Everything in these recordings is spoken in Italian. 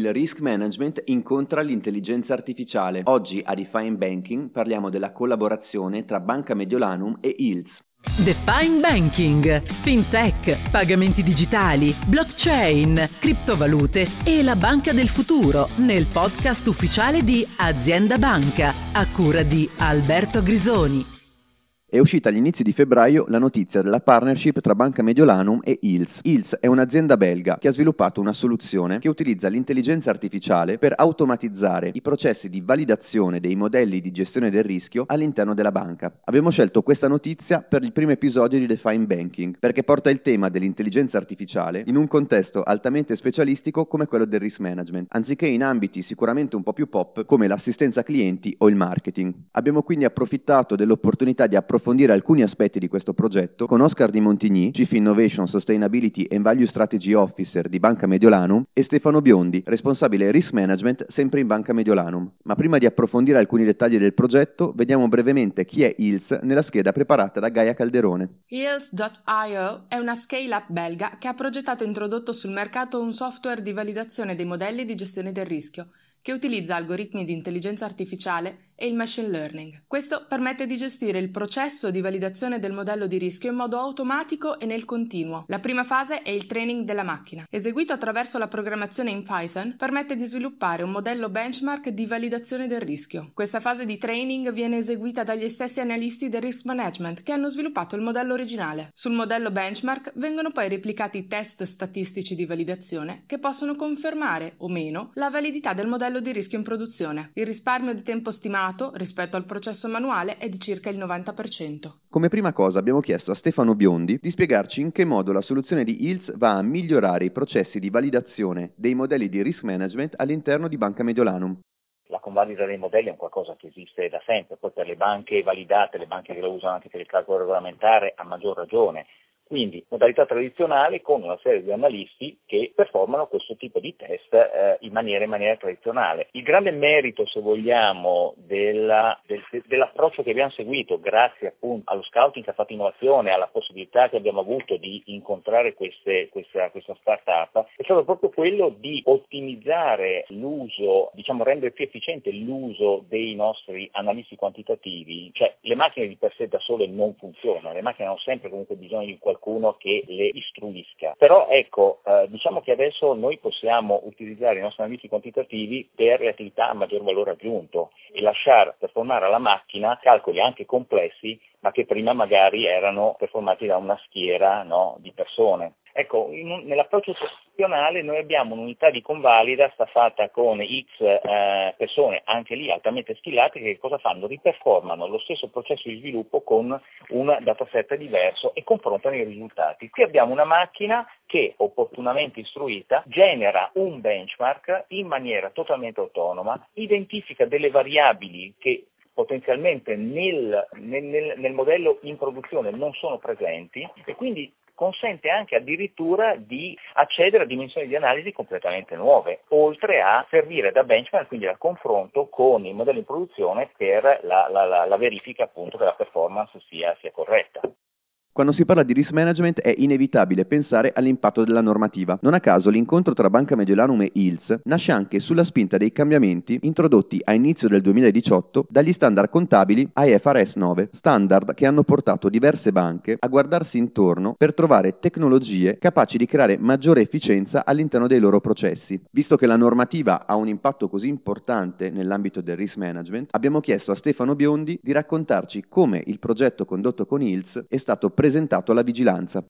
Il risk management incontra l'intelligenza artificiale. Oggi a Define Banking parliamo della collaborazione tra Banca Mediolanum e ILS. Define Banking, FinTech, pagamenti digitali, blockchain, criptovalute e la banca del futuro nel podcast ufficiale di Azienda Banca a cura di Alberto Grisoni. È uscita agli inizi di febbraio la notizia della partnership tra Banca Mediolanum e ILS. ILS è un'azienda belga che ha sviluppato una soluzione che utilizza l'intelligenza artificiale per automatizzare i processi di validazione dei modelli di gestione del rischio all'interno della banca. Abbiamo scelto questa notizia per il primo episodio di Define Banking perché porta il tema dell'intelligenza artificiale in un contesto altamente specialistico come quello del risk management, anziché in ambiti sicuramente un po' più pop come l'assistenza clienti o il marketing. Abbiamo quindi approfittato dell'opportunità di approfondire approfondire alcuni aspetti di questo progetto con Oscar Di Montigny, Chief Innovation, Sustainability and Value Strategy Officer di Banca Mediolanum e Stefano Biondi, responsabile Risk Management sempre in Banca Mediolanum. Ma prima di approfondire alcuni dettagli del progetto, vediamo brevemente chi è ILS nella scheda preparata da Gaia Calderone. ILS.io è una scale-up belga che ha progettato e introdotto sul mercato un software di validazione dei modelli di gestione del rischio che utilizza algoritmi di intelligenza artificiale e il machine learning. Questo permette di gestire il processo di validazione del modello di rischio in modo automatico e nel continuo. La prima fase è il training della macchina. Eseguito attraverso la programmazione in Python, permette di sviluppare un modello benchmark di validazione del rischio. Questa fase di training viene eseguita dagli stessi analisti del risk management che hanno sviluppato il modello originale. Sul modello benchmark vengono poi replicati test statistici di validazione che possono confermare o meno la validità del modello di rischio in produzione. Il risparmio di tempo stimato stimato rispetto al processo manuale è di circa il 90%. Come prima cosa abbiamo chiesto a Stefano Biondi di spiegarci in che modo la soluzione di ILS va a migliorare i processi di validazione dei modelli di risk management all'interno di Banca Mediolanum la convalida dei modelli è un qualcosa che esiste da sempre, poi per le banche validate, le banche che lo usano anche per il calcolo regolamentare, a maggior ragione, quindi modalità tradizionale con una serie di analisti che performano questo tipo di test eh, in, maniera, in, maniera, tradizionale. Il grande merito, se vogliamo, della, del, dell'approccio che abbiamo seguito, grazie appunto allo scouting che ha fatto innovazione, alla possibilità che abbiamo avuto di incontrare queste, questa, questa startup, è stato proprio quello di ottimizzare l'uso, diciamo rendere più efficiente l'uso dei nostri analisti quantitativi, cioè le macchine di per sé da sole non funzionano, le macchine hanno sempre comunque bisogno di qualcosa qualcuno che le istruisca. Però ecco, eh, diciamo che adesso noi possiamo utilizzare i nostri analisi quantitativi per le attività a maggior valore aggiunto e lasciare performare alla macchina calcoli anche complessi ma che prima magari erano performati da una schiera no, di persone. Ecco, un, nell'approccio sostituzionale noi abbiamo un'unità di convalida sta fatta con X eh, persone, anche lì altamente skillate, che cosa fanno? Riperformano lo stesso processo di sviluppo con un dataset diverso e confrontano i risultati. Qui abbiamo una macchina che, opportunamente istruita, genera un benchmark in maniera totalmente autonoma, identifica delle variabili che potenzialmente nel, nel, nel, modello in produzione non sono presenti e quindi consente anche addirittura di accedere a dimensioni di analisi completamente nuove, oltre a servire da benchmark, quindi al confronto con il modello in produzione per la, la, la, la verifica appunto che la performance sia, sia corretta. Quando si parla di risk management è inevitabile pensare all'impatto della normativa. Non a caso l'incontro tra Banca Mediolanum e ILS nasce anche sulla spinta dei cambiamenti introdotti a inizio del 2018 dagli standard contabili IFRS 9, standard che hanno portato diverse banche a guardarsi intorno per trovare tecnologie capaci di creare maggiore efficienza all'interno dei loro processi. Visto che la normativa ha un impatto così importante nell'ambito del risk management, abbiamo chiesto a Stefano Biondi di raccontarci come il progetto condotto con ILS è stato presentato alla vigilanza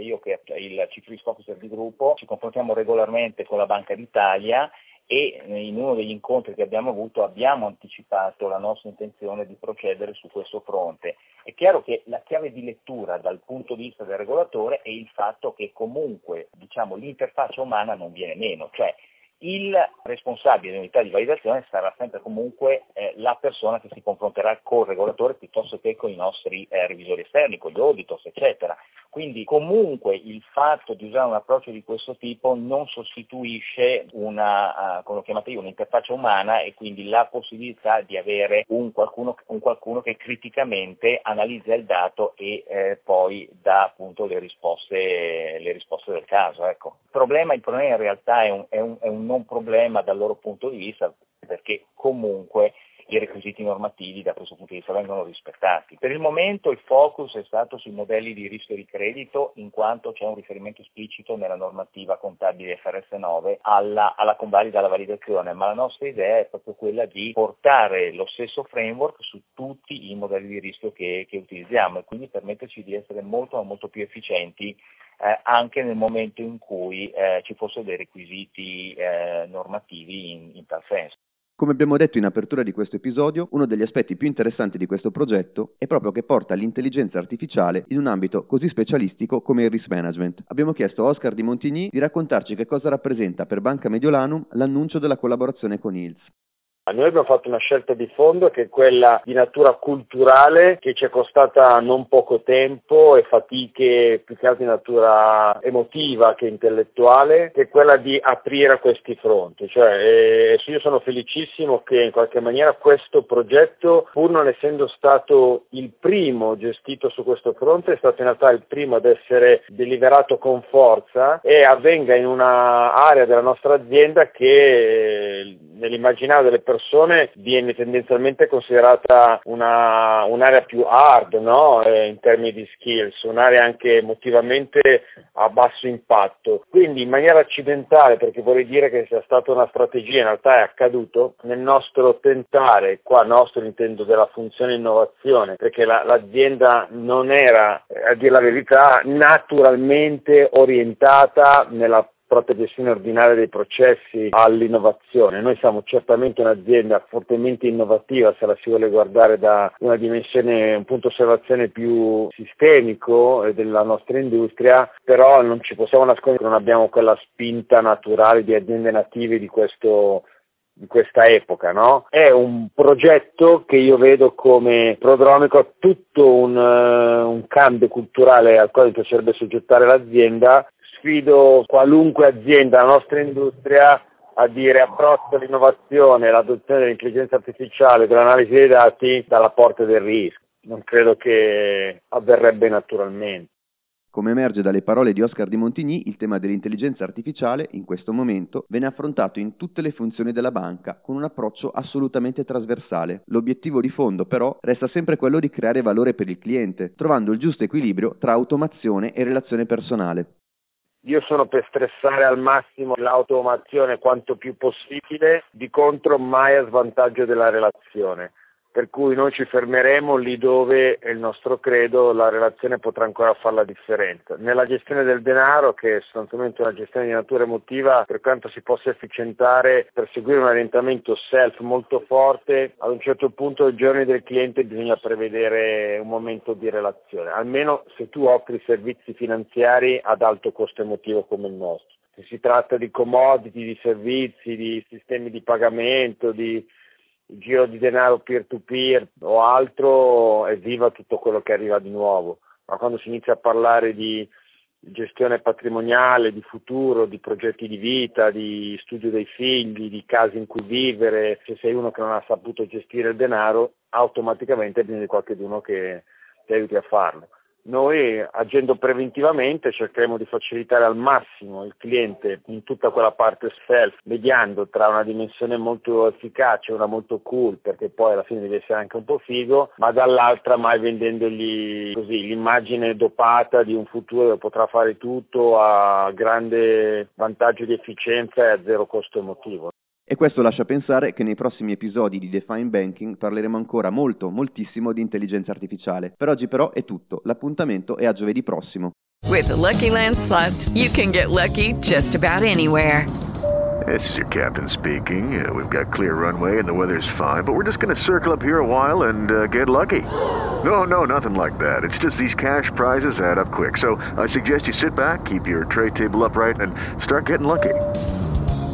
io che il Chief Risk Officer di gruppo ci confrontiamo regolarmente con la Banca d'Italia e in uno degli incontri che abbiamo avuto abbiamo anticipato la nostra intenzione di procedere su questo fronte. È chiaro che la chiave di lettura dal punto di vista del regolatore è il fatto che comunque diciamo, l'interfaccia umana non viene meno, cioè il responsabile dell'unità di validazione sarà sempre comunque eh, la persona che si confronterà col regolatore piuttosto che con i nostri eh, revisori esterni, con gli auditors, eccetera. Quindi comunque il fatto di usare un approccio di questo tipo non sostituisce una, uh, come l'ho chiamata io, un'interfaccia umana e quindi la possibilità di avere un qualcuno, un qualcuno che criticamente analizza il dato e eh, poi dà appunto le risposte, le risposte del caso. Ecco. Il, problema, il, problema, in realtà è un, è un, è un non problema dal loro punto di vista perché comunque i requisiti normativi da questo punto di vista vengono rispettati. Per il momento il focus è stato sui modelli di rischio di credito in quanto c'è un riferimento esplicito nella normativa contabile FRS 9 alla, alla convalida, alla validazione, ma la nostra idea è proprio quella di portare lo stesso framework su tutti i modelli di rischio che, che utilizziamo e quindi permetterci di essere molto, molto più efficienti eh, anche nel momento in cui eh, ci fossero dei requisiti eh, normativi in, in tal senso. Come abbiamo detto in apertura di questo episodio, uno degli aspetti più interessanti di questo progetto è proprio che porta l'intelligenza artificiale in un ambito così specialistico come il risk management. Abbiamo chiesto a Oscar Di Montigny di raccontarci che cosa rappresenta per Banca Mediolanum l'annuncio della collaborazione con ILS. Noi abbiamo fatto una scelta di fondo che è quella di natura culturale che ci è costata non poco tempo e fatiche più che altro di natura emotiva che intellettuale, che è quella di aprire a questi fronti. Cioè, eh, io sono felicissimo che in qualche maniera questo progetto, pur non essendo stato il primo gestito su questo fronte, è stato in realtà il primo ad essere deliberato con forza e avvenga in un'area della nostra azienda che eh, nell'immaginario delle persone viene tendenzialmente considerata una, un'area più hard no? eh, in termini di skills, un'area anche emotivamente a basso impatto. Quindi in maniera accidentale, perché vorrei dire che sia stata una strategia, in realtà è accaduto, nel nostro tentare, qua nostro intendo della funzione innovazione, perché la, l'azienda non era, a dire la verità, naturalmente orientata nella propria gestione ordinaria dei processi all'innovazione. Noi siamo certamente un'azienda fortemente innovativa se la si vuole guardare da una dimensione, un punto osservazione più sistemico eh, della nostra industria, però non ci possiamo nascondere che non abbiamo quella spinta naturale di aziende native di questo di questa epoca, no? È un progetto che io vedo come prodromico a tutto un, uh, un cambio culturale al quale piacerebbe soggettare l'azienda sfido qualunque azienda, la nostra industria, a dire approccio all'innovazione, l'adozione dell'intelligenza artificiale, dell'analisi dei dati dalla porta del rischio. Non credo che avverrebbe naturalmente. Come emerge dalle parole di Oscar Di Montigny, il tema dell'intelligenza artificiale, in questo momento, viene affrontato in tutte le funzioni della banca, con un approccio assolutamente trasversale. L'obiettivo di fondo, però, resta sempre quello di creare valore per il cliente, trovando il giusto equilibrio tra automazione e relazione personale. Io sono per stressare al massimo l'automazione quanto più possibile, di contro mai a svantaggio della relazione per cui noi ci fermeremo lì dove il nostro credo, la relazione potrà ancora fare la differenza. Nella gestione del denaro, che è sostanzialmente una gestione di natura emotiva, per quanto si possa efficientare per seguire un orientamento self molto forte, ad un certo punto del giorno del cliente bisogna prevedere un momento di relazione, almeno se tu offri servizi finanziari ad alto costo emotivo come il nostro. Se si tratta di commodity, di servizi, di sistemi di pagamento, di giro di denaro peer-to-peer o altro, evviva tutto quello che arriva di nuovo, ma quando si inizia a parlare di gestione patrimoniale, di futuro, di progetti di vita, di studio dei figli, di case in cui vivere, se sei uno che non ha saputo gestire il denaro, automaticamente viene di qualcuno che ti aiuti a farlo. Noi agendo preventivamente cercheremo di facilitare al massimo il cliente in tutta quella parte self, mediando tra una dimensione molto efficace una molto cool, perché poi alla fine deve essere anche un po' figo, ma dall'altra mai vendendogli così l'immagine dopata di un futuro dove potrà fare tutto a grande vantaggio di efficienza e a zero costo emotivo. E questo lascia pensare che nei prossimi episodi di Define Banking parleremo ancora molto, moltissimo di intelligenza artificiale. Per oggi però è tutto, l'appuntamento è a giovedì prossimo. With Lucky Land slots, you can get lucky just about anywhere. This is your captain speaking. Uh, we've got clear runway and the weather's fine, but we're just going to circle up here a while and uh, get lucky. No, no, nothing like that. It's just these cash prizes add up quick. So I suggest you sit back, keep your tray table upright, and start getting lucky.